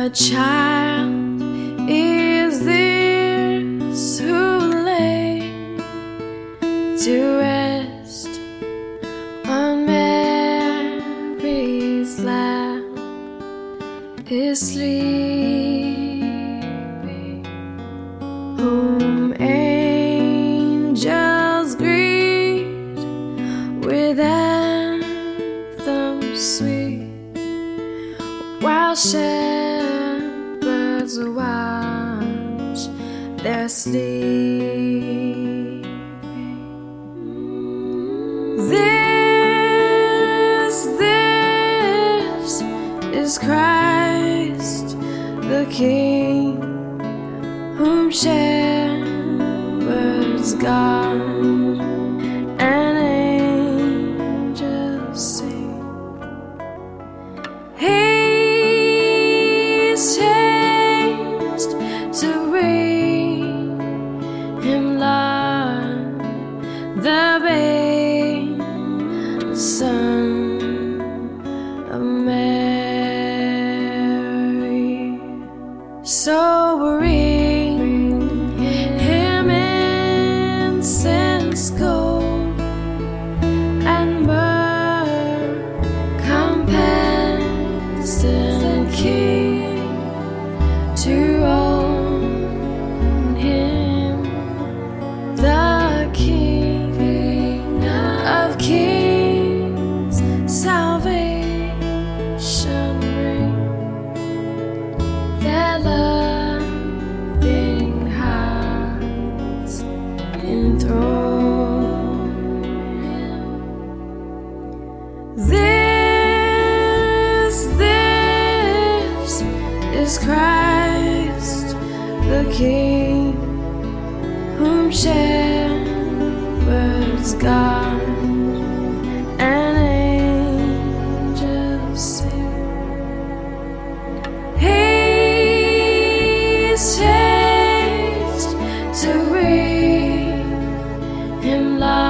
What child is this who lay to rest on Mary's lap is sleeping? Whom angels greet with anthems sweet while shepherds watch their sleep. This, this is Christ the King, whom shepherds guard and angels sing. Mary. So enthrone him. This, this is Christ the King, whom shepherds guard and angels sing. Him Lord,